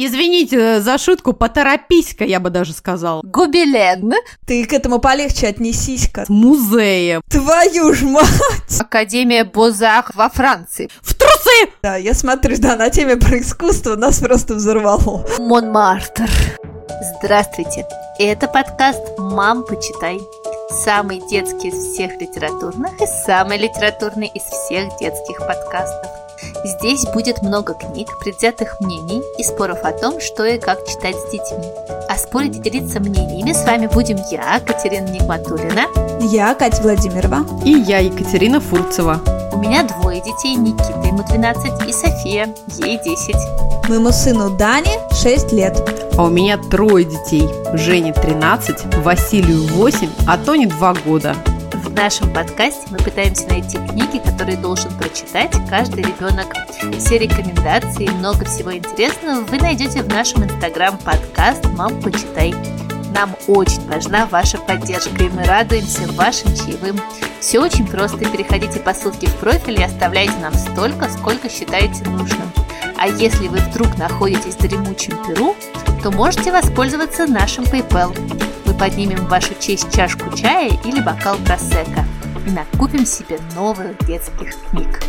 Извините за шутку, поторопись-ка, я бы даже сказал. Губелен. Ты к этому полегче отнесись-ка. Музея. Твою ж мать! Академия Бозар во Франции. В трусы! Да, я смотрю, да, на теме про искусство нас просто взорвало. Монмартр. Здравствуйте. Это подкаст «Мам, почитай». Самый детский из всех литературных и самый литературный из всех детских подкастов. Здесь будет много книг, предвзятых мнений и споров о том, что и как читать с детьми. А спорить и делиться мнениями с вами будем я, Катерина Нигматулина. Я, Катя Владимирова. И я, Екатерина Фурцева. У меня двое детей, Никита, ему 12, и София, ей 10. Моему сыну Дане 6 лет. А у меня трое детей. Жене 13, Василию 8, а Тоне 2 года. Нашем подкасте мы пытаемся найти книги, которые должен прочитать каждый ребенок. Все рекомендации и много всего интересного вы найдете в нашем инстаграм-подкаст «Мам, почитай». Нам очень важна ваша поддержка, и мы радуемся вашим чаевым. Все очень просто. Переходите по ссылке в профиль и оставляйте нам столько, сколько считаете нужным. А если вы вдруг находитесь в дремучем Перу, то можете воспользоваться нашим PayPal. Поднимем в вашу честь чашку чая или бокал просека и накупим себе новых детских книг.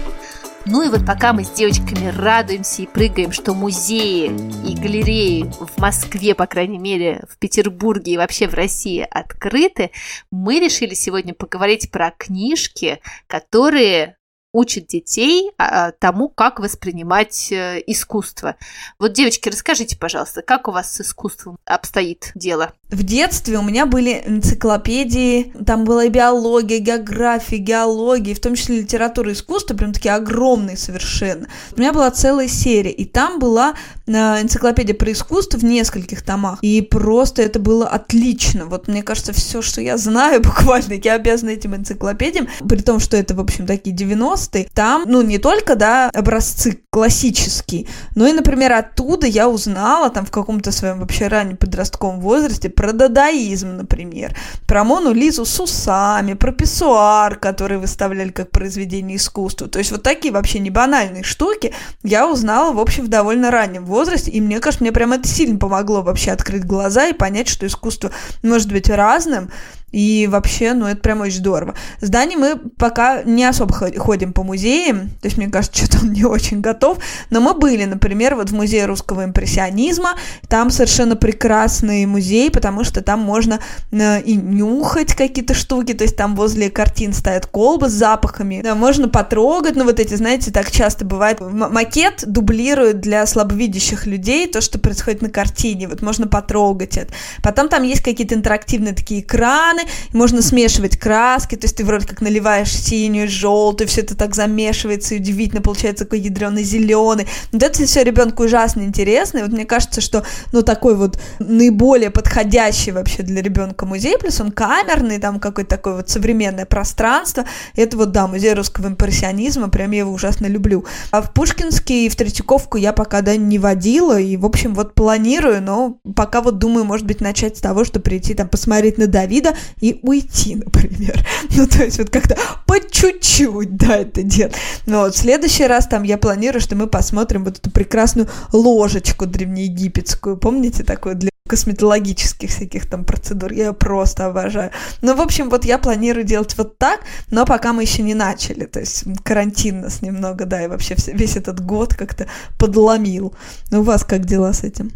Ну и вот пока мы с девочками радуемся и прыгаем, что музеи и галереи в Москве, по крайней мере, в Петербурге и вообще в России открыты, мы решили сегодня поговорить про книжки, которые учат детей а, тому, как воспринимать э, искусство. Вот, девочки, расскажите, пожалуйста, как у вас с искусством обстоит дело? В детстве у меня были энциклопедии, там была и биология, география, геология, в том числе литература и искусство, прям такие огромные совершенно. У меня была целая серия, и там была э, энциклопедия про искусство в нескольких томах, и просто это было отлично. Вот мне кажется, все, что я знаю буквально, я обязана этим энциклопедиям, при том, что это, в общем, такие 90-е, там, ну, не только, да, образцы классические, но и, например, оттуда я узнала, там, в каком-то своем вообще раннем подростковом возрасте, про дадаизм, например, про Мону Лизу с усами, про писсуар, который выставляли как произведение искусства. То есть вот такие вообще не банальные штуки я узнала, в общем, в довольно раннем возрасте, и мне кажется, мне прям это сильно помогло вообще открыть глаза и понять, что искусство может быть разным, и вообще, ну, это прям очень здорово. Здание мы пока не особо ходим по музеям, то есть, мне кажется, что-то он не очень готов, но мы были, например, вот в музее русского импрессионизма, там совершенно прекрасный музей, потому что там можно э, и нюхать какие-то штуки, то есть там возле картин стоят колбы с запахами, да, можно потрогать, ну, вот эти, знаете, так часто бывает, макет дублирует для слабовидящих людей то, что происходит на картине, вот можно потрогать это. Потом там есть какие-то интерактивные такие экраны, экраны, можно смешивать краски, то есть ты вроде как наливаешь синюю, желтую, все это так замешивается, и удивительно получается такой ядреный зеленый. Вот это все ребенку ужасно интересно, и вот мне кажется, что, ну, такой вот наиболее подходящий вообще для ребенка музей, плюс он камерный, там какое-то такое вот современное пространство, это вот, да, музей русского импрессионизма, прям я его ужасно люблю. А в Пушкинский и в Третьяковку я пока, да, не водила, и, в общем, вот планирую, но пока вот думаю, может быть, начать с того, что прийти там посмотреть на Давида, и уйти, например. Ну, то есть вот как-то по чуть-чуть, да, это делать. Но вот в следующий раз там я планирую, что мы посмотрим вот эту прекрасную ложечку древнеегипетскую. Помните такую для косметологических всяких там процедур. Я ее просто обожаю. Ну, в общем, вот я планирую делать вот так, но пока мы еще не начали. То есть карантин нас немного, да, и вообще весь этот год как-то подломил. Ну, у вас как дела с этим?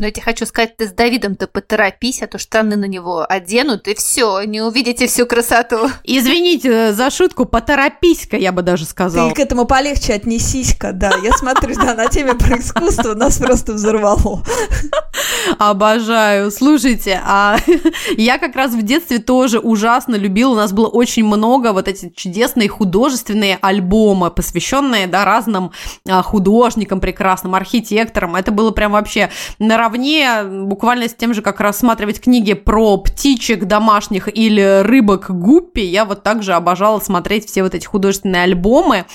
Но я тебе хочу сказать, ты с Давидом-то поторопись, а то штаны на него оденут, и все, не увидите всю красоту. Извините за шутку, поторопись-ка, я бы даже сказала. Ты к этому полегче отнесись-ка, да. Я смотрю, да, на теме про искусство нас просто взорвало. Обожаю. Слушайте, а я как раз в детстве тоже ужасно любила. У нас было очень много вот эти чудесные художественные альбомы, посвященные да, разным а, художникам, прекрасным архитекторам. Это было прям вообще наравне наравне буквально с тем же, как рассматривать книги про птичек домашних или рыбок гуппи, я вот также обожала смотреть все вот эти художественные альбомы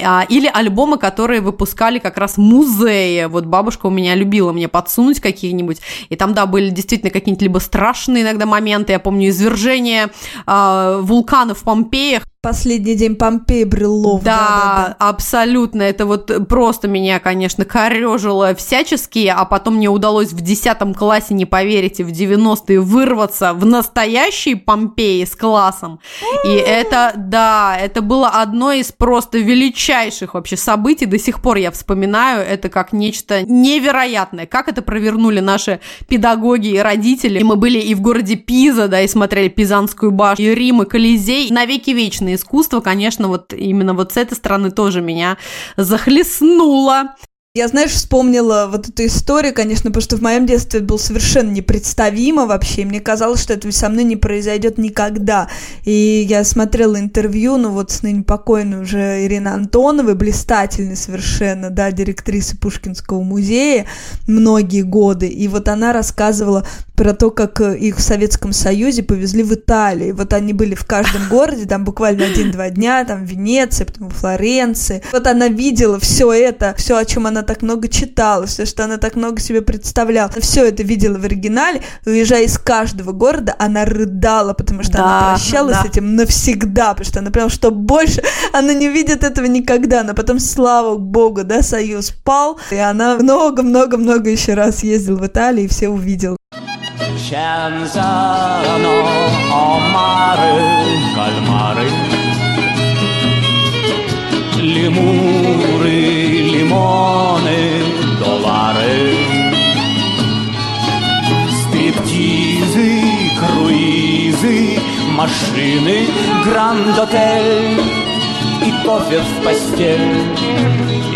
а, или альбомы, которые выпускали как раз музеи. Вот бабушка у меня любила мне подсунуть какие-нибудь, и там, да, были действительно какие-нибудь либо страшные иногда моменты, я помню извержение э, вулкана в Помпеях, Последний день Помпеи Брюллов. Да, Да, да, да. абсолютно. Это вот просто меня, конечно, корежило всячески, а потом мне удалось в 10 классе, не поверите, в 90-е вырваться в настоящий Помпеи с классом. И это, да, это было одно из просто величайших вообще событий. До сих пор я вспоминаю это как нечто невероятное. Как это провернули наши педагоги и родители. И мы были и в городе Пиза, да, и смотрели Пизанскую башню, и Рим, и Колизей. Навеки вечное искусство, конечно, вот именно вот с этой стороны тоже меня захлестнуло. Я, знаешь, вспомнила вот эту историю, конечно, потому что в моем детстве это было совершенно непредставимо вообще. и Мне казалось, что это со мной не произойдет никогда. И я смотрела интервью, ну вот с ныне покойной уже Ириной Антоновой, блистательной совершенно, да, директрисы Пушкинского музея многие годы. И вот она рассказывала про то, как их в Советском Союзе повезли в Италию. Вот они были в каждом городе, там буквально один-два дня, там в Венеции, потом в Флоренции. Вот она видела все это, все, о чем она так много читала, все, что она так много себе представляла. Все это видела в оригинале. Уезжая из каждого города, она рыдала, потому что она Да, прощалась да. с этим навсегда, потому что она поняла, что больше она не видит этого никогда. Но потом, слава богу, да, Союз пал, и она много-много-много еще раз ездила в Италию и все увидела. Scienzano o mare, calmare, limuri, limone, dolare, стриптизы, круизы, машины, гранд-отель и кофе в постель,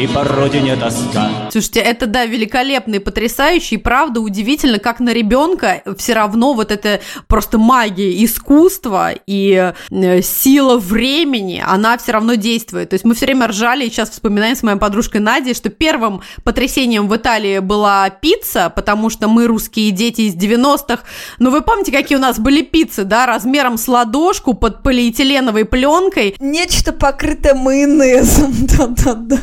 и по родине тоска. Слушайте, это, да, великолепно и потрясающе, и правда удивительно, как на ребенка все равно вот это просто магия искусства и э, сила времени, она все равно действует. То есть мы все время ржали, и сейчас вспоминаем с моей подружкой Надей, что первым потрясением в Италии была пицца, потому что мы русские дети из 90-х, но вы помните, какие у нас были пиццы, да, размером с ладошку под полиэтиленовой пленкой, Нечто покрытое майонезом, да-да-да.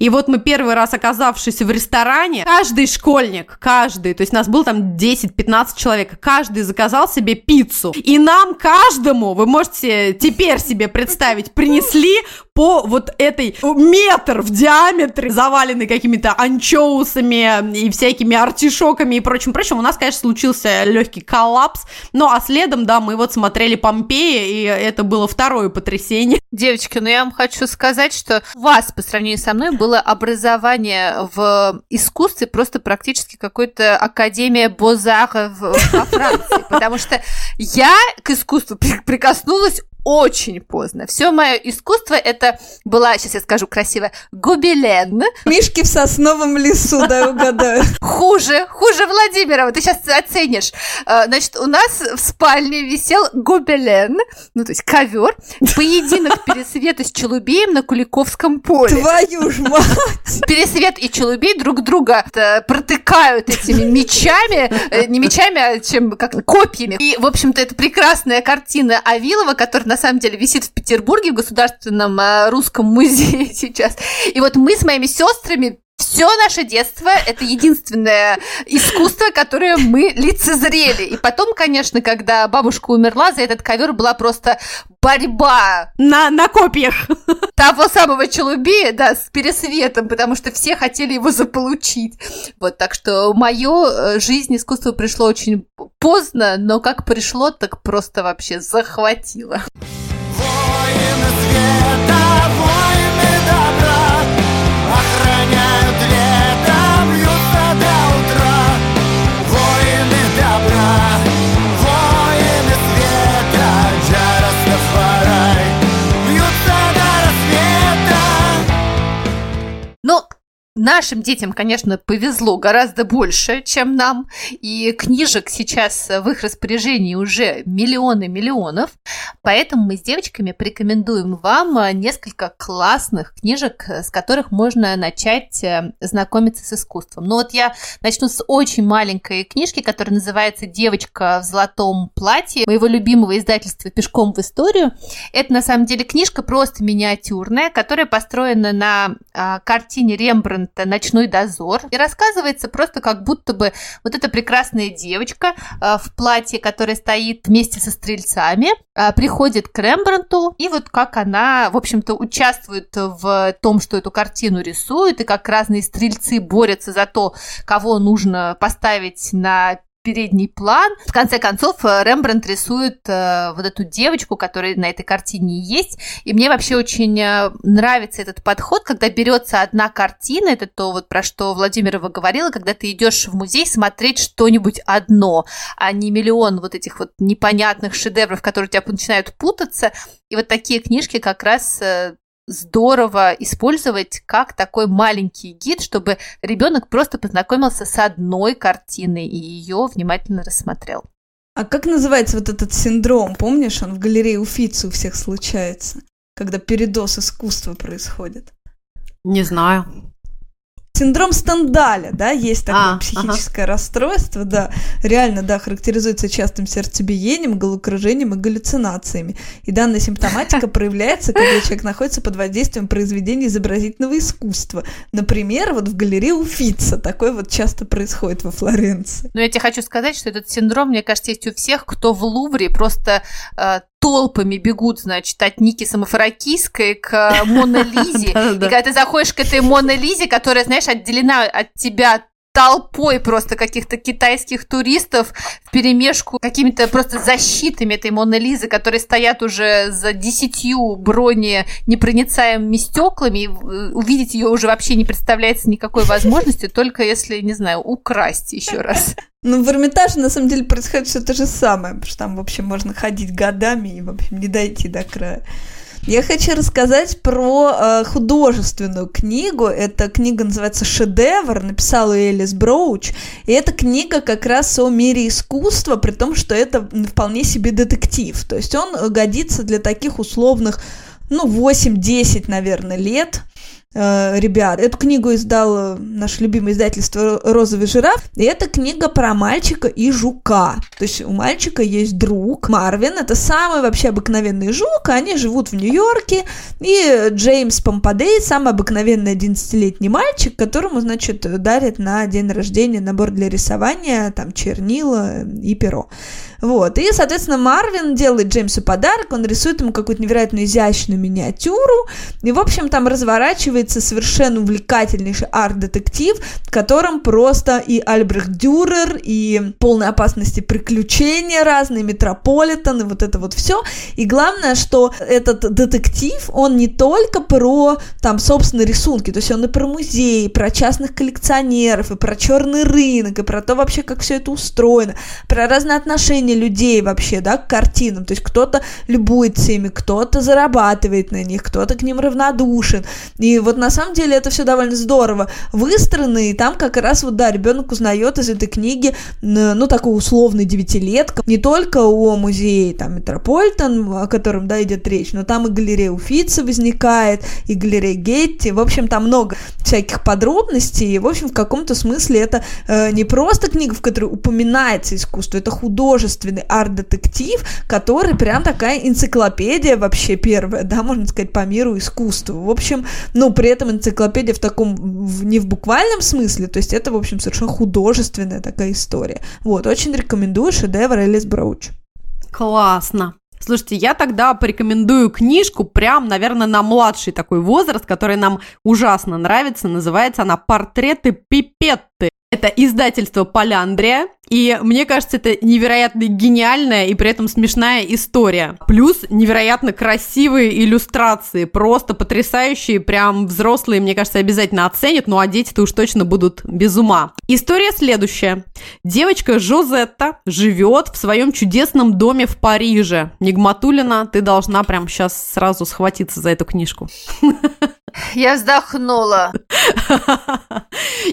И вот мы первый раз оказавшись в ресторане, каждый школьник, каждый, то есть нас было там 10-15 человек, каждый заказал себе пиццу. И нам каждому, вы можете теперь себе представить, принесли по вот этой метр в диаметре, заваленный какими-то анчоусами и всякими артишоками и прочим, прочим. У нас, конечно, случился легкий коллапс, ну а следом, да, мы вот смотрели Помпеи, и это было второе потрясение. Девочки, ну я вам хочу сказать, что вас по сравнению со мной было образование в искусстве просто практически какой-то академия Бозара во Франции, потому что я к искусству при- прикоснулась очень поздно. Все мое искусство это была, сейчас я скажу красиво, гобелен. Мишки в сосновом лесу, да, угадаю. Хуже, хуже Владимирова, ты сейчас оценишь. Э, Значит, у нас в спальне висел гобелен, ну, то есть ковер, поединок Пересвета с Челубеем на Куликовском поле. Твою ж мать! Пересвет и Челубей друг друга э, протыкают этими мечами, э, не мечами, а чем, как копьями. И, в общем-то, это прекрасная картина Авилова, которая на самом деле висит в Петербурге в Государственном э, русском музее сейчас. И вот мы с моими сестрами все наше детство это единственное искусство, которое мы лицезрели. И потом, конечно, когда бабушка умерла, за этот ковер была просто борьба На, на копьях. того самого Челубея, да, с пересветом, потому что все хотели его заполучить. Вот, так что мое жизнь искусство пришло очень поздно, но как пришло, так просто вообще захватило. Нашим детям, конечно, повезло гораздо больше, чем нам, и книжек сейчас в их распоряжении уже миллионы миллионов, поэтому мы с девочками порекомендуем вам э, несколько классных книжек, э, с которых можно начать э, знакомиться с искусством. Ну вот я начну с очень маленькой книжки, которая называется «Девочка в золотом платье» моего любимого издательства «Пешком в историю». Это на самом деле книжка просто миниатюрная, которая построена на картине Рембрандта это «Ночной дозор». И рассказывается просто как будто бы вот эта прекрасная девочка э, в платье, которое стоит вместе со стрельцами, э, приходит к Рембрандту, и вот как она, в общем-то, участвует в том, что эту картину рисует, и как разные стрельцы борются за то, кого нужно поставить на передний план. В конце концов, э, Рембрандт рисует э, вот эту девочку, которая на этой картине есть. И мне вообще очень э, нравится этот подход, когда берется одна картина, это то, вот про что Владимирова говорила, когда ты идешь в музей смотреть что-нибудь одно, а не миллион вот этих вот непонятных шедевров, которые у тебя начинают путаться. И вот такие книжки как раз э, здорово использовать как такой маленький гид, чтобы ребенок просто познакомился с одной картиной и ее внимательно рассмотрел. А как называется вот этот синдром? Помнишь, он в галерее Уфицы у всех случается, когда передоз искусства происходит? Не знаю. Синдром Стендаля, да, есть такое А, психическое расстройство, да, реально, да, характеризуется частым сердцебиением, головокружением и галлюцинациями. И данная симптоматика проявляется, когда человек находится под воздействием произведений изобразительного искусства. Например, вот в галерее Уфица такое вот часто происходит во Флоренции. Но я тебе хочу сказать, что этот синдром, мне кажется, есть у всех, кто в Лувре просто э, толпами бегут, значит, от Ники Самофракийской к э, Мона Лизе. И когда ты заходишь к этой Мона Лизе, которая, знаешь, отделена от тебя толпой просто каких-то китайских туристов в перемешку какими-то просто защитами этой Моны Лизы, которые стоят уже за десятью брони непроницаемыми стеклами, и э, увидеть ее уже вообще не представляется никакой возможности, только если, не знаю, украсть еще раз. Ну, в Эрмитаже, на самом деле, происходит все то же самое, потому что там, в общем, можно ходить годами и, в общем, не дойти до края. Я хочу рассказать про э, художественную книгу. Эта книга называется «Шедевр», написала Элис Броуч. И эта книга как раз о мире искусства, при том, что это вполне себе детектив. То есть он годится для таких условных, ну, 8-10, наверное, лет ребят. Эту книгу издал наше любимое издательство «Розовый жираф». И это книга про мальчика и жука. То есть у мальчика есть друг Марвин. Это самый вообще обыкновенный жук. Они живут в Нью-Йорке. И Джеймс Помпадей, самый обыкновенный 11-летний мальчик, которому, значит, дарят на день рождения набор для рисования, там, чернила и перо. Вот. И, соответственно, Марвин делает Джеймсу подарок, он рисует ему какую-то невероятно изящную миниатюру, и, в общем, там разворачивается совершенно увлекательнейший арт-детектив, в котором просто и Альбрехт Дюрер, и полной опасности приключения разные, Метрополитен, и вот это вот все. И главное, что этот детектив, он не только про, там, собственно, рисунки, то есть он и про музей, и про частных коллекционеров, и про черный рынок, и про то вообще, как все это устроено, про разные отношения людей вообще, да, к картинам. То есть кто-то любуется ими, кто-то зарабатывает на них, кто-то к ним равнодушен. И вот на самом деле это все довольно здорово выстроено, и там как раз вот, да, ребенок узнает из этой книги, ну, такой условный девятилетка, не только о музее, там, Метрополитен, о котором, да, идет речь, но там и галерея Уффици возникает, и галерея Гетти, в общем, там много всяких подробностей, и, в общем, в каком-то смысле это э, не просто книга, в которой упоминается искусство, это художественный арт-детектив, который прям такая энциклопедия вообще первая, да, можно сказать, по миру искусства. В общем, ну, при этом энциклопедия в таком, в- не в буквальном смысле, то есть это, в общем, совершенно художественная такая история. Вот, очень рекомендую шедевр Элис Броуч. Классно. Слушайте, я тогда порекомендую книжку прям, наверное, на младший такой возраст, который нам ужасно нравится. Называется она «Портреты Пипетты». Это издательство Поляндрия, и мне кажется, это невероятно гениальная и при этом смешная история. Плюс невероятно красивые иллюстрации, просто потрясающие, прям взрослые, мне кажется, обязательно оценят, ну а дети-то уж точно будут без ума. История следующая. Девочка Жозетта живет в своем чудесном доме в Париже. Нигматулина, ты должна прям сейчас сразу схватиться за эту книжку. Я вздохнула.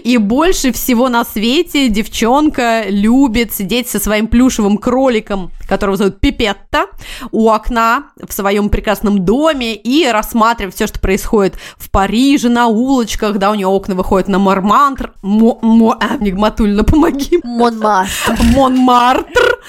И больше всего на свете девчонка любит сидеть со своим плюшевым кроликом, которого зовут Пипетта, у окна в своем прекрасном доме и рассматривать все, что происходит в Париже, на улочках, да, у нее окна выходят на Мармантр, Мо, Мо, а, Нигматульна, помоги, Монмастр. Монмартр.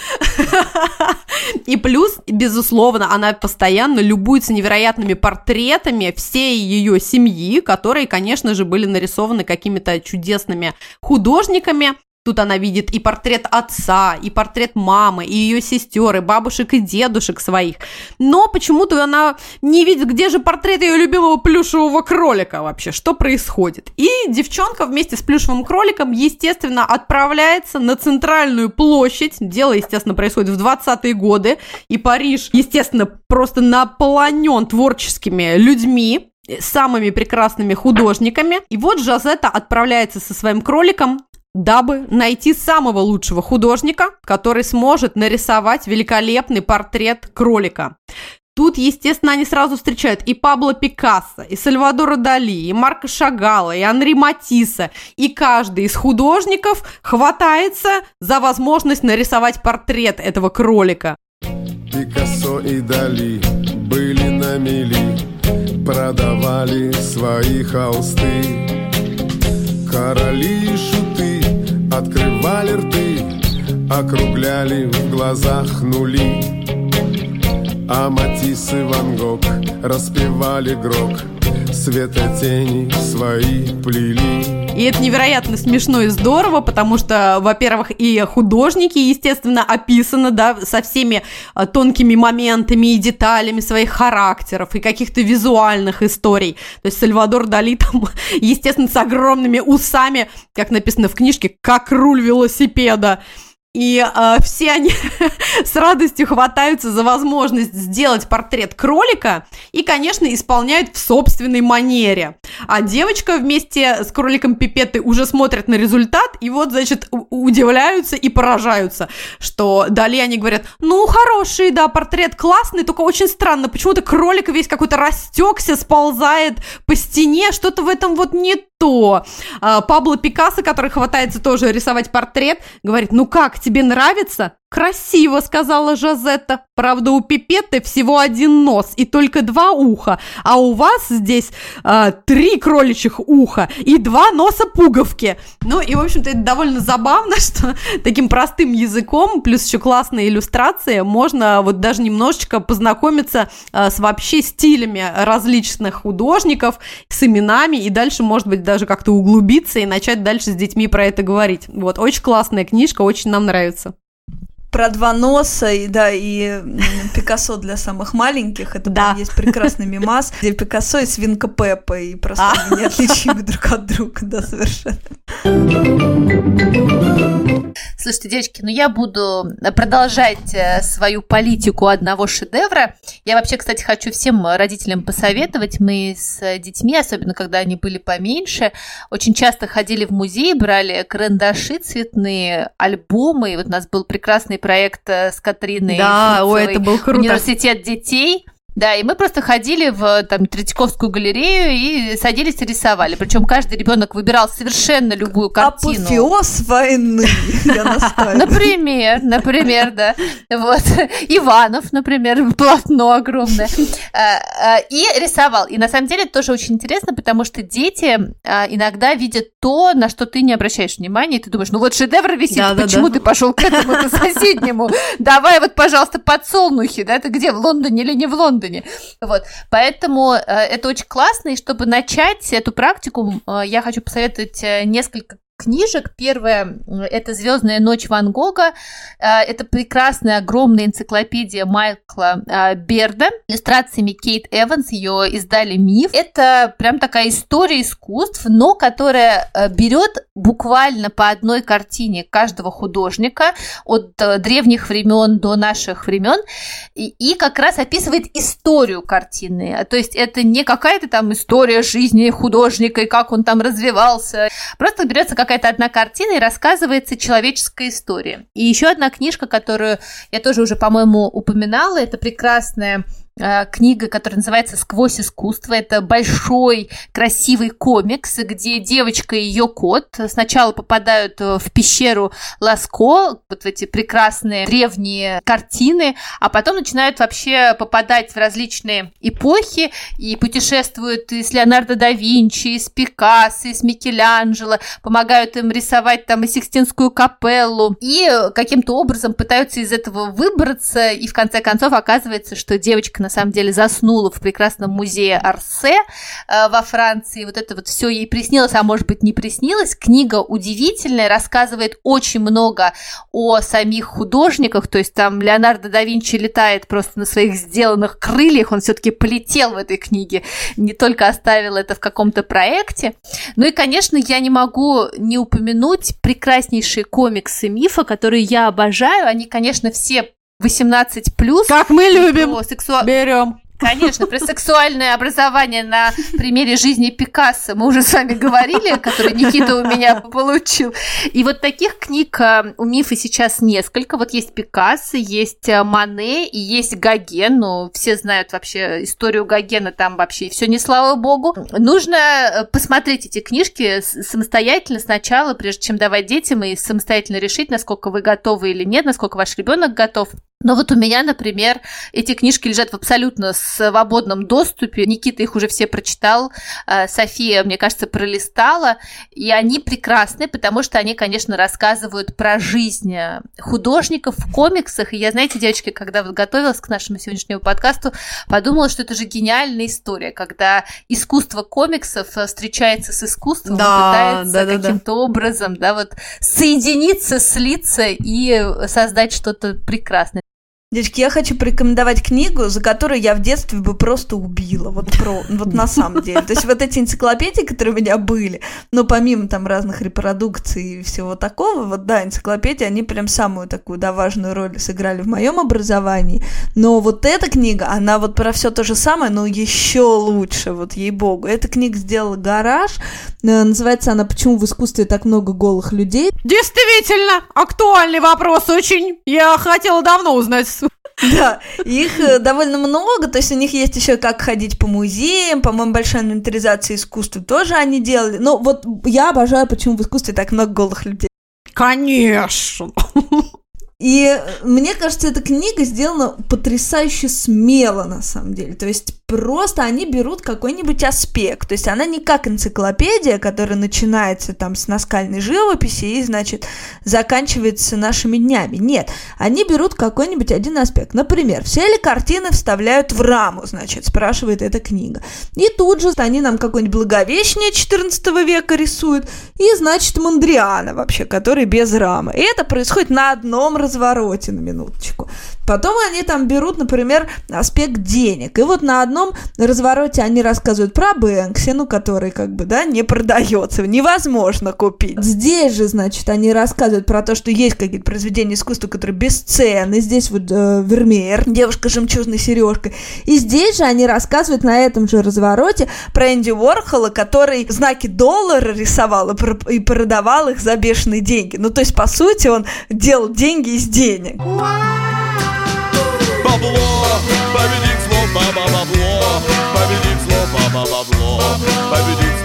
И плюс, безусловно, она постоянно любуется невероятными портретами всей ее семьи, которые, конечно же, были нарисованы какими-то чудесными художниками. Тут она видит и портрет отца, и портрет мамы, и ее сестер, и бабушек, и дедушек своих. Но почему-то она не видит, где же портрет ее любимого плюшевого кролика вообще, что происходит. И девчонка вместе с плюшевым кроликом, естественно, отправляется на центральную площадь. Дело, естественно, происходит в 20-е годы. И Париж, естественно, просто наполнен творческими людьми, самыми прекрасными художниками. И вот Жазета отправляется со своим кроликом дабы найти самого лучшего художника, который сможет нарисовать великолепный портрет кролика. Тут, естественно, они сразу встречают и Пабло Пикассо, и Сальвадора Дали, и Марка Шагала, и Анри Матисса. И каждый из художников хватается за возможность нарисовать портрет этого кролика. Пикассо и Дали были на мели, продавали свои холсты. Короли и открывали рты, округляли в глазах нули. А Матисс и Ван Гог распевали грок, светотени свои плели. И это невероятно смешно и здорово, потому что, во-первых, и художники, естественно, описаны, да, со всеми а, тонкими моментами и деталями своих характеров и каких-то визуальных историй. То есть Сальвадор Дали там, естественно, с огромными усами, как написано в книжке, как руль велосипеда. И э, все они с радостью хватаются за возможность сделать портрет кролика и, конечно, исполняют в собственной манере. А девочка вместе с кроликом Пипеты уже смотрят на результат и вот, значит, удивляются и поражаются, что далее они говорят, ну, хороший, да, портрет классный, только очень странно, почему-то кролик весь какой-то растекся, сползает по стене, что-то в этом вот не то. А, Пабло Пикассо, который хватается тоже рисовать портрет, говорит, ну как, тебе нравится? «Красиво», — сказала Жазетта. «Правда, у Пипетты всего один нос и только два уха, а у вас здесь э, три кроличьих уха и два носа пуговки». Ну и, в общем-то, это довольно забавно, что таким простым языком, плюс еще классные иллюстрации, можно вот даже немножечко познакомиться э, с вообще стилями различных художников, с именами, и дальше, может быть, даже как-то углубиться и начать дальше с детьми про это говорить. Вот, очень классная книжка, очень нам нравится про два носа, и, да, и Пикассо для самых маленьких. Это да. есть прекрасный мимас, где Пикассо и свинка Пеппа, и просто а. они неотличимы друг от друга, да, совершенно. Слушайте, девочки, ну я буду продолжать э, свою политику одного шедевра. Я вообще, кстати, хочу всем родителям посоветовать. Мы с детьми, особенно когда они были поменьше, очень часто ходили в музей, брали карандаши цветные, альбомы. И вот у нас был прекрасный проект э, с Катриной. Да, ой, это был круто. Университет детей. Да, и мы просто ходили в там, Третьяковскую галерею и садились и рисовали. Причем каждый ребенок выбирал совершенно любую картину. Апофеоз войны, я Например, например, да. Вот. Иванов, например, полотно огромное. А, а, и рисовал. И на самом деле это тоже очень интересно, потому что дети а, иногда видят то, на что ты не обращаешь внимания, и ты думаешь, ну вот шедевр висит, почему ты пошел к этому соседнему? Давай вот, пожалуйста, подсолнухи, да, это где, в Лондоне или не в Лондоне? Лондоне. Вот. Поэтому э, это очень классно, и чтобы начать эту практику, э, я хочу посоветовать э, несколько книжек. Первая – это «Звездная ночь Ван Гога». Э, это прекрасная, огромная энциклопедия Майкла э, Берда. Иллюстрациями Кейт Эванс ее издали «Миф». Это прям такая история искусств, но которая э, берет буквально по одной картине каждого художника от древних времен до наших времен и, и как раз описывает историю картины. То есть это не какая-то там история жизни художника и как он там развивался. Просто берется как какая-то одна картина и рассказывается человеческая история. И еще одна книжка, которую я тоже уже, по-моему, упоминала, это прекрасная книга, которая называется «Сквозь искусство». Это большой красивый комикс, где девочка и ее кот сначала попадают э, в пещеру Ласко, вот эти прекрасные древние картины, а потом начинают вообще попадать в различные эпохи и путешествуют и с Леонардо да Винчи, и с Пикассо, и с Микеланджело, помогают им рисовать там и Сикстинскую капеллу, и каким-то образом пытаются из этого выбраться, и в конце концов оказывается, что девочка на самом деле заснула в прекрасном музее Арсе э, во Франции, вот это вот все ей приснилось, а может быть не приснилось. Книга удивительная, рассказывает очень много о самих художниках, то есть там Леонардо да Винчи летает просто на своих сделанных крыльях, он все-таки полетел в этой книге, не только оставил это в каком-то проекте. Ну и, конечно, я не могу не упомянуть прекраснейшие комиксы мифа, которые я обожаю. Они, конечно, все 18 плюс. Как мы любим. Сексуал... Берем. Конечно, про сексуальное образование на примере жизни Пикассо мы уже с вами говорили, который Никита у меня получил. И вот таких книг э, у Мифа сейчас несколько. Вот есть Пикассо, есть э, Мане и есть Гоген. Ну, все знают вообще историю Гогена, там вообще все не слава богу. Нужно э, посмотреть эти книжки самостоятельно сначала, прежде чем давать детям и самостоятельно решить, насколько вы готовы или нет, насколько ваш ребенок готов. Но вот у меня, например, эти книжки лежат в абсолютно свободном доступе. Никита их уже все прочитал, э, София, мне кажется, пролистала. И они прекрасны, потому что они, конечно, рассказывают про жизнь художников в комиксах. И я, знаете, девочки, когда вот готовилась к нашему сегодняшнему подкасту, подумала, что это же гениальная история, когда искусство комиксов э, встречается с искусством, да, пытается да, да, каким-то да. образом, да, вот соединиться, слиться и создать что-то прекрасное. Девочки, я хочу порекомендовать книгу, за которую я в детстве бы просто убила, вот про, вот на самом деле. То есть вот эти энциклопедии, которые у меня были, но помимо там разных репродукций и всего такого, вот да, энциклопедии, они прям самую такую, да, важную роль сыграли в моем образовании. Но вот эта книга, она вот про все то же самое, но еще лучше, вот ей-богу. Эта книга сделала «Гараж», э, называется она «Почему в искусстве так много голых людей?» Действительно, актуальный вопрос очень. Я хотела давно узнать Да, их э, довольно много, то есть у них есть еще как ходить по музеям, по-моему, большая инвентаризация искусства тоже они делали. Но вот я обожаю, почему в искусстве так много голых людей. Конечно. И мне кажется, эта книга сделана потрясающе смело, на самом деле. То есть просто они берут какой-нибудь аспект. То есть она не как энциклопедия, которая начинается там с наскальной живописи и, значит, заканчивается нашими днями. Нет, они берут какой-нибудь один аспект. Например, все ли картины вставляют в раму, значит, спрашивает эта книга. И тут же они нам какое-нибудь Благовещение 14 века рисуют, и, значит, Мандриана вообще, который без рамы. И это происходит на одном развороте, на минуточку. Потом они там берут, например, аспект денег. И вот на одном развороте они рассказывают про Бэнкси, ну, который как бы, да, не продается, невозможно купить. Здесь же, значит, они рассказывают про то, что есть какие-то произведения искусства, которые бесценны. Здесь вот э, Вермеер, девушка с жемчужной сережкой. И здесь же они рассказывают на этом же развороте про Энди Уорхола, который знаки доллара рисовал и продавал их за бешеные деньги. Ну, то есть, по сути, он делал деньги из денег. Бабло, победить зло, бабло, победить зло, бабло, победить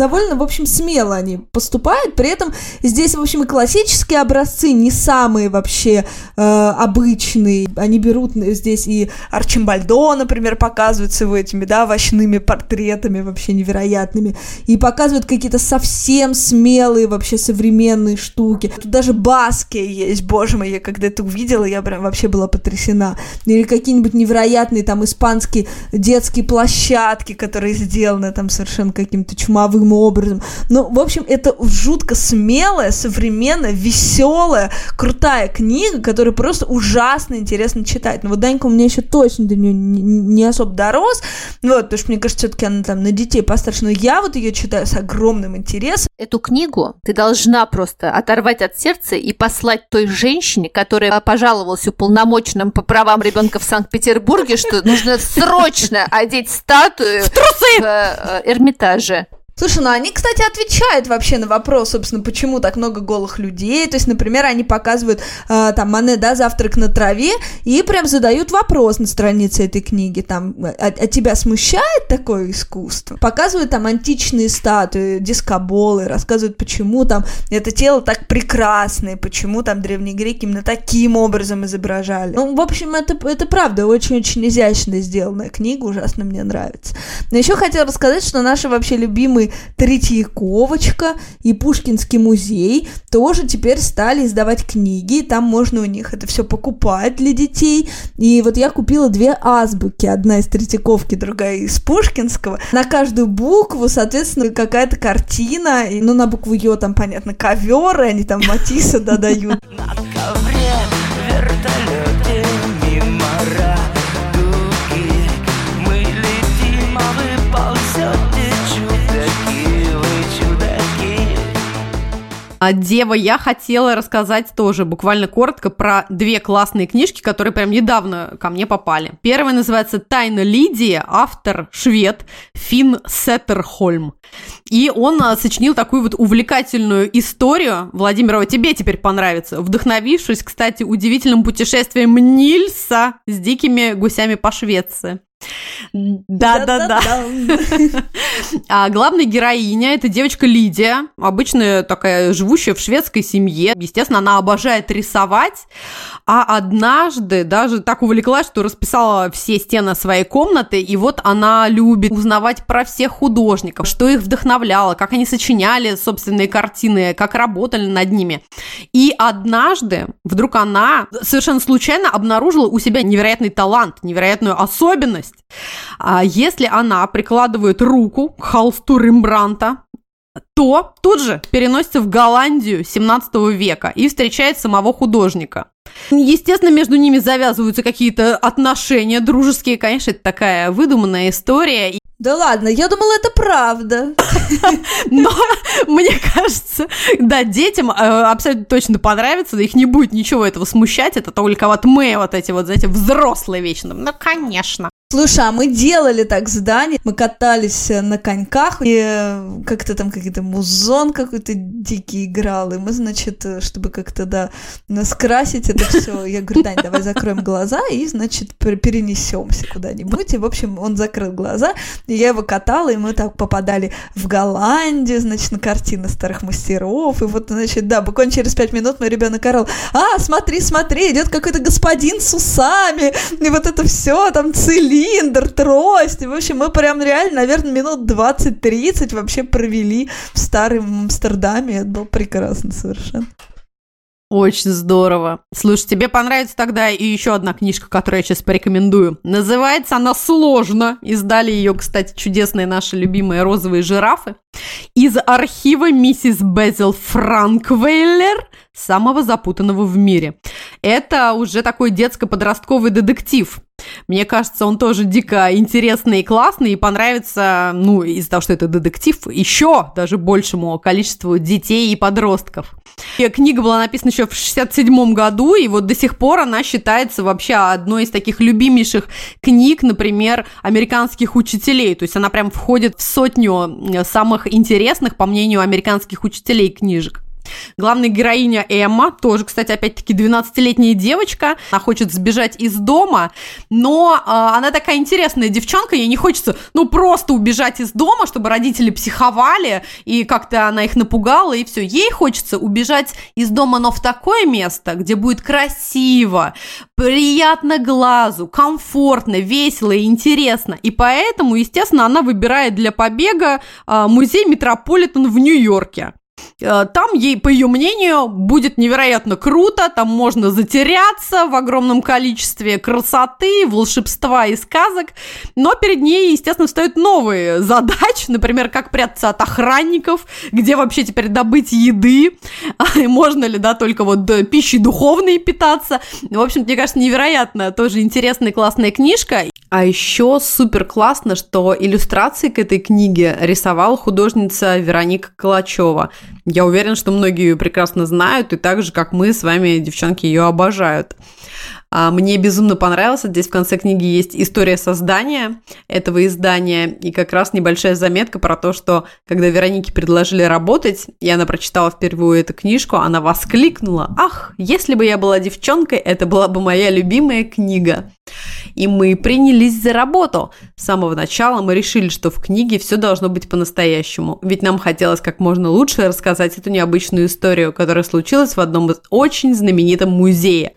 довольно, в общем, смело они поступают. При этом здесь, в общем, и классические образцы не самые вообще э, обычные. Они берут здесь и Арчимбальдо, например, показывают с его этими, да, овощными портретами вообще невероятными. И показывают какие-то совсем смелые вообще современные штуки. Тут даже баски есть, боже мой, я когда это увидела, я прям вообще была потрясена. Или какие-нибудь невероятные там испанские детские площадки, которые сделаны там совершенно каким-то чумовым таким образом. Ну, в общем, это жутко смелая, современная, веселая, крутая книга, которую просто ужасно интересно читать. Но вот Данька у меня еще точно до нее не, не особо дорос, вот, потому что мне кажется, все-таки она там на детей постарше, но я вот ее читаю с огромным интересом. Эту книгу ты должна просто оторвать от сердца и послать той женщине, которая пожаловалась уполномоченным по правам ребенка в Санкт-Петербурге, что нужно срочно одеть статую в, трусы! в э, Эрмитаже. Слушай, ну они, кстати, отвечают вообще на вопрос, собственно, почему так много голых людей. То есть, например, они показывают э, там Мане, да, завтрак на траве, и прям задают вопрос на странице этой книги, там, а, а тебя смущает такое искусство? Показывают там античные статуи, дискоболы, рассказывают, почему там это тело так прекрасное, почему там древние греки именно таким образом изображали. Ну, в общем, это, это правда очень-очень изящно сделанная книга, ужасно мне нравится. Но еще хотела рассказать, что наши вообще любимые Третьяковочка и Пушкинский музей тоже теперь стали издавать книги, там можно у них это все покупать для детей. И вот я купила две азбуки, одна из Третьяковки, другая из Пушкинского. На каждую букву, соответственно, какая-то картина, и, ну, на букву Ё там, понятно, ковер, и они там Матисса додают. На А Дева, я хотела рассказать тоже буквально коротко про две классные книжки, которые прям недавно ко мне попали. Первая называется «Тайна Лидии», автор швед Финн Сеттерхольм. И он а, сочинил такую вот увлекательную историю. Владимирова, тебе теперь понравится. Вдохновившись, кстати, удивительным путешествием Нильса с дикими гусями по Швеции. Да-да-да. А главная героиня – это девочка Лидия, обычная такая живущая в шведской семье. Естественно, она обожает рисовать, а однажды даже так увлеклась, что расписала все стены своей комнаты, и вот она любит узнавать про всех художников, что их вдохновляло, как они сочиняли собственные картины, как работали над ними. И однажды вдруг она совершенно случайно обнаружила у себя невероятный талант, невероятную особенность. А Если она прикладывает руку к холсту Рембранта, то тут же переносится в Голландию 17 века и встречает самого художника. Естественно, между ними завязываются какие-то отношения дружеские. Конечно, это такая выдуманная история. Да ладно, я думала, это правда. Но мне кажется, да, детям э, абсолютно точно понравится, их не будет ничего этого смущать, это только вот мы, вот эти вот, знаете, взрослые вечно. Ну, конечно. Слушай, а мы делали так здание, мы катались э, на коньках, и э, как-то там какой-то музон какой-то дикий играл, и мы, значит, э, чтобы как-то, да, скрасить это все, я говорю, Дань, давай закроем глаза и, значит, пер- перенесемся куда-нибудь, и, в общем, он закрыл глаза, и я его катала, и мы так попадали в Голландию, значит, на картины старых мастеров, и вот, значит, да, буквально через пять минут мой ребенок орал, а, смотри, смотри, идет какой-то господин с усами, и вот это все, там цилиндр, трость, в общем, мы прям реально, наверное, минут 20-30 вообще провели в старом Амстердаме, это было прекрасно совершенно. Очень здорово. Слушай, тебе понравится тогда и еще одна книжка, которую я сейчас порекомендую. Называется она «Сложно». Издали ее, кстати, чудесные наши любимые розовые жирафы. Из архива миссис Безил Франквейлер самого запутанного в мире. Это уже такой детско-подростковый детектив. Мне кажется, он тоже дико интересный и классный, и понравится, ну, из-за того, что это детектив, еще даже большему количеству детей и подростков. И книга была написана еще в 67 году, и вот до сих пор она считается вообще одной из таких любимейших книг, например, американских учителей. То есть она прям входит в сотню самых интересных, по мнению американских учителей, книжек. Главная героиня Эмма, тоже, кстати, опять-таки 12-летняя девочка, она хочет сбежать из дома, но э, она такая интересная девчонка, ей не хочется, ну, просто убежать из дома, чтобы родители психовали, и как-то она их напугала, и все. Ей хочется убежать из дома, но в такое место, где будет красиво, приятно глазу, комфортно, весело и интересно. И поэтому, естественно, она выбирает для побега э, музей Метрополитен в Нью-Йорке. Э, Там ей, по ее мнению, будет невероятно круто, там можно затеряться в огромном количестве красоты, волшебства и сказок, но перед ней, естественно, встают новые задачи, например, как прятаться от охранников, где вообще теперь добыть еды, можно ли, да, только вот да, пищей духовной питаться. В общем, мне кажется, невероятно, тоже интересная классная книжка. А еще супер классно, что иллюстрации к этой книге рисовала художница Вероника Калачева. Я уверена, что многие ее прекрасно знают, и так же, как мы с вами, девчонки, ее обожают. А, мне безумно понравился. Здесь в конце книги есть история создания этого издания и как раз небольшая заметка про то, что когда Веронике предложили работать, и она прочитала впервые эту книжку, она воскликнула, ах, если бы я была девчонкой, это была бы моя любимая книга. И мы принялись за работу. С самого начала мы решили, что в книге все должно быть по-настоящему, ведь нам хотелось как можно лучше рассказать эту необычную историю, которая случилась в одном из очень знаменитом музее.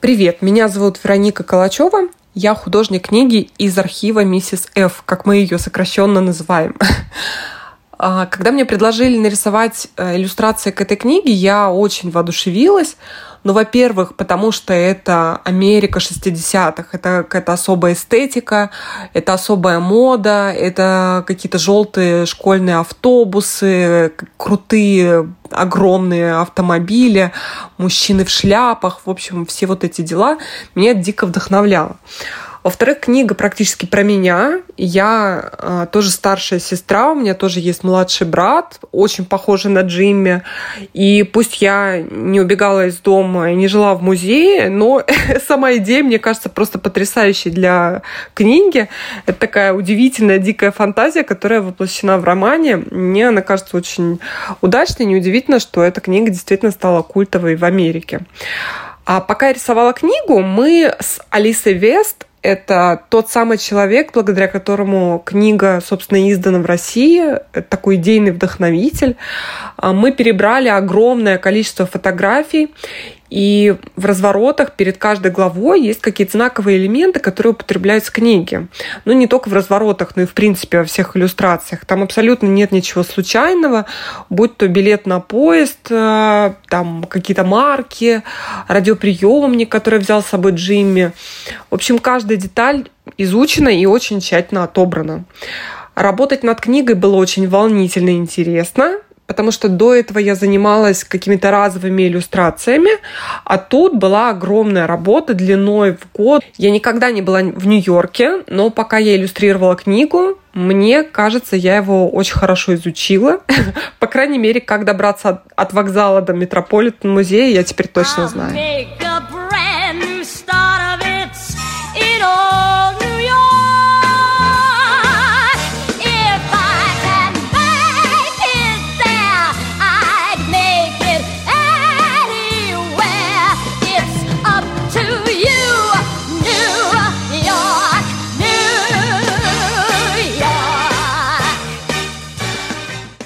Привет, меня зовут Вероника Калачева. Я художник книги из архива «Миссис Ф», как мы ее сокращенно называем. А, когда мне предложили нарисовать э, иллюстрации к этой книге, я очень воодушевилась. Ну, во-первых, потому что это Америка 60-х, это какая-то особая эстетика, это особая мода, это какие-то желтые школьные автобусы, крутые огромные автомобили, мужчины в шляпах, в общем, все вот эти дела меня дико вдохновляло. Во-вторых, книга практически про меня. Я э, тоже старшая сестра, у меня тоже есть младший брат, очень похожий на Джимми. И пусть я не убегала из дома и не жила в музее, но сама идея, мне кажется, просто потрясающей для книги. Это такая удивительная, дикая фантазия, которая воплощена в романе. Мне она кажется очень удачной. Неудивительно, что эта книга действительно стала культовой в Америке. А пока я рисовала книгу, мы с Алисой Вест это тот самый человек, благодаря которому книга, собственно, издана в России, такой идейный вдохновитель. А, мы перебрали огромное количество фотографий и в разворотах перед каждой главой есть какие-то знаковые элементы, которые употребляются в книге. Ну, не только в разворотах, но и, в принципе, во всех иллюстрациях. Там абсолютно нет ничего случайного, будь то билет на поезд, э, там какие-то марки, радиоприемник, который взял с собой Джимми. В общем, каждая деталь изучена и очень тщательно отобрана. Работать над книгой было очень волнительно и интересно потому что до этого я занималась какими-то разовыми иллюстрациями, а тут была огромная работа длиной в год. Я никогда не была в Нью-Йорке, но пока я иллюстрировала книгу, мне кажется, я его очень хорошо изучила. По крайней мере, как добраться от вокзала до Метрополитен музея, я теперь точно знаю.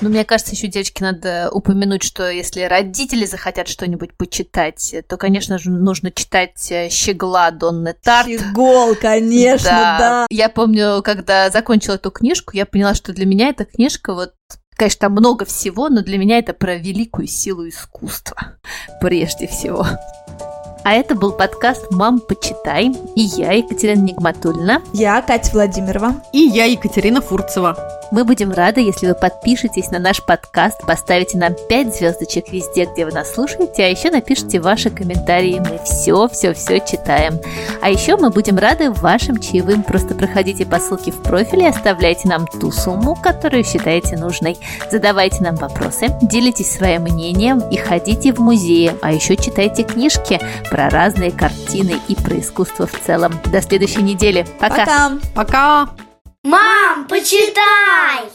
Ну, мне кажется, еще, девочки, надо упомянуть, что если родители захотят что-нибудь почитать, то, конечно же, нужно читать э, «Щегла» Донны Тарт. Щегол, конечно, да. да. Я помню, когда закончила эту книжку, я поняла, что для меня эта книжка вот Конечно, там много всего, но для меня это про великую силу искусства, прежде всего. А это был подкаст «Мам, почитай». И я, Екатерина Нигматульна. Я, Катя Владимирова. И я, Екатерина Фурцева. Мы будем рады, если вы подпишетесь на наш подкаст, поставите нам 5 звездочек везде, где вы нас слушаете, а еще напишите ваши комментарии. Мы все-все-все читаем. А еще мы будем рады вашим чаевым. Просто проходите по ссылке в профиле и оставляйте нам ту сумму, которую считаете нужной. Задавайте нам вопросы, делитесь своим мнением и ходите в музеи, а еще читайте книжки про разные картины и про искусство в целом. До следующей недели. Пока. Пока. Пока. Мам, почитай!